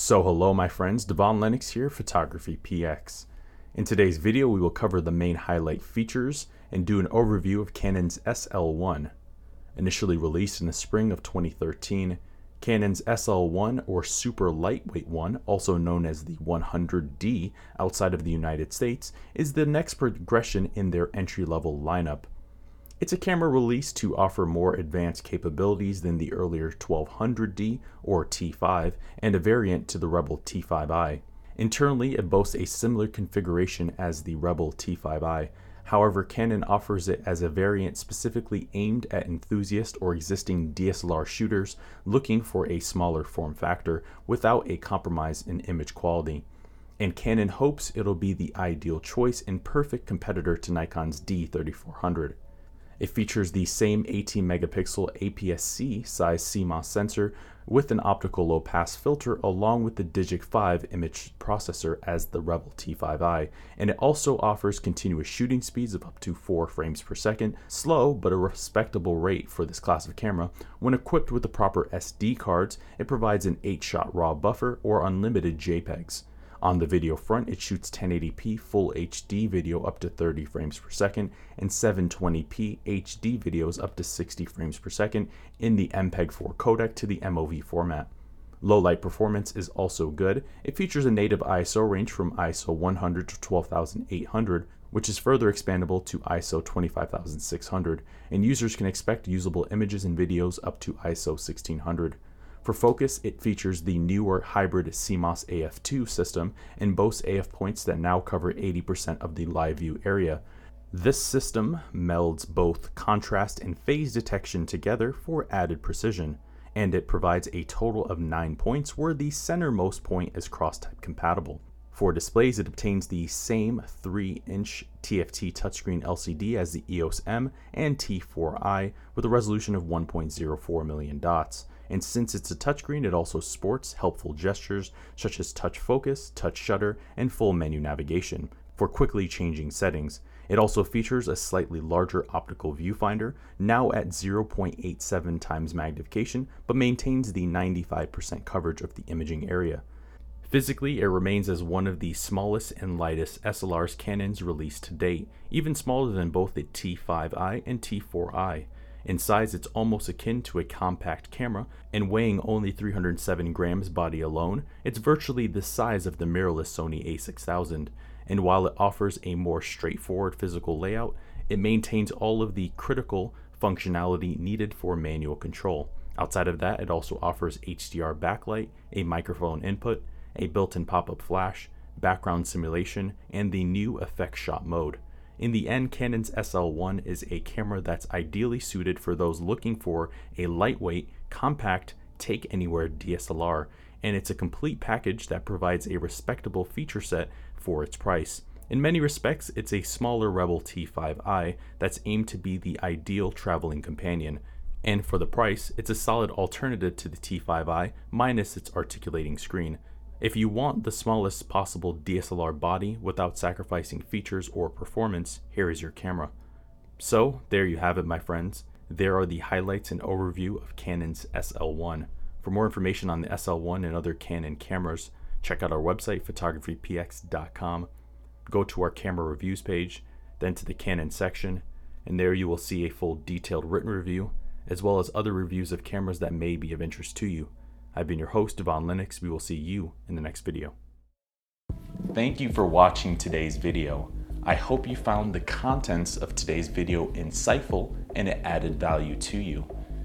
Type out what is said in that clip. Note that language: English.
So hello my friends, Devon Lennox here, Photography PX. In today's video we will cover the main highlight features and do an overview of Canon's SL1. Initially released in the spring of 2013, Canon's SL1 or Super Lightweight 1, also known as the 100D outside of the United States, is the next progression in their entry-level lineup. It's a camera released to offer more advanced capabilities than the earlier 1200D or T5 and a variant to the Rebel T5i. Internally, it boasts a similar configuration as the Rebel T5i. However, Canon offers it as a variant specifically aimed at enthusiast or existing DSLR shooters looking for a smaller form factor without a compromise in image quality. And Canon hopes it'll be the ideal choice and perfect competitor to Nikon's D3400. It features the same 18 megapixel APS-C size CMOS sensor with an optical low pass filter along with the Digic 5 image processor as the Rebel T5i, and it also offers continuous shooting speeds of up to 4 frames per second, slow but a respectable rate for this class of camera. When equipped with the proper SD cards, it provides an 8-shot RAW buffer or unlimited JPEGs. On the video front, it shoots 1080p full HD video up to 30 frames per second and 720p HD videos up to 60 frames per second in the MPEG-4 codec to the MOV format. Low light performance is also good. It features a native ISO range from ISO 100 to 12800, which is further expandable to ISO 25600, and users can expect usable images and videos up to ISO 1600. For focus, it features the newer hybrid CMOS AF2 system and boasts AF points that now cover 80% of the live view area. This system melds both contrast and phase detection together for added precision, and it provides a total of 9 points where the centermost point is cross-type compatible. For displays, it obtains the same 3-inch TFT touchscreen LCD as the EOS M and T4i with a resolution of 1.04 million dots. And since it's a touchscreen, it also sports helpful gestures such as touch focus, touch shutter, and full menu navigation for quickly changing settings. It also features a slightly larger optical viewfinder, now at 0.87 times magnification, but maintains the 95% coverage of the imaging area. Physically, it remains as one of the smallest and lightest SLRs Canon's released to date, even smaller than both the T5i and T4i. In size, it's almost akin to a compact camera, and weighing only 307 grams body alone, it's virtually the size of the mirrorless Sony a6000. And while it offers a more straightforward physical layout, it maintains all of the critical functionality needed for manual control. Outside of that, it also offers HDR backlight, a microphone input, a built-in pop-up flash, background simulation, and the new effect shot mode. In the end, Canon's SL1 is a camera that's ideally suited for those looking for a lightweight, compact, take anywhere DSLR, and it's a complete package that provides a respectable feature set for its price. In many respects, it's a smaller Rebel T5i that's aimed to be the ideal traveling companion. And for the price, it's a solid alternative to the T5i minus its articulating screen. If you want the smallest possible DSLR body without sacrificing features or performance, here is your camera. So, there you have it my friends. There are the highlights and overview of Canon's SL1. For more information on the SL1 and other Canon cameras, check out our website, photographypx.com. Go to our camera reviews page, then to the Canon section, and there you will see a full detailed written review, as well as other reviews of cameras that may be of interest to you. I've been your host, Devon Lennox. We will see you in the next video. Thank you for watching today's video. I hope you found the contents of today's video insightful and it added value to you.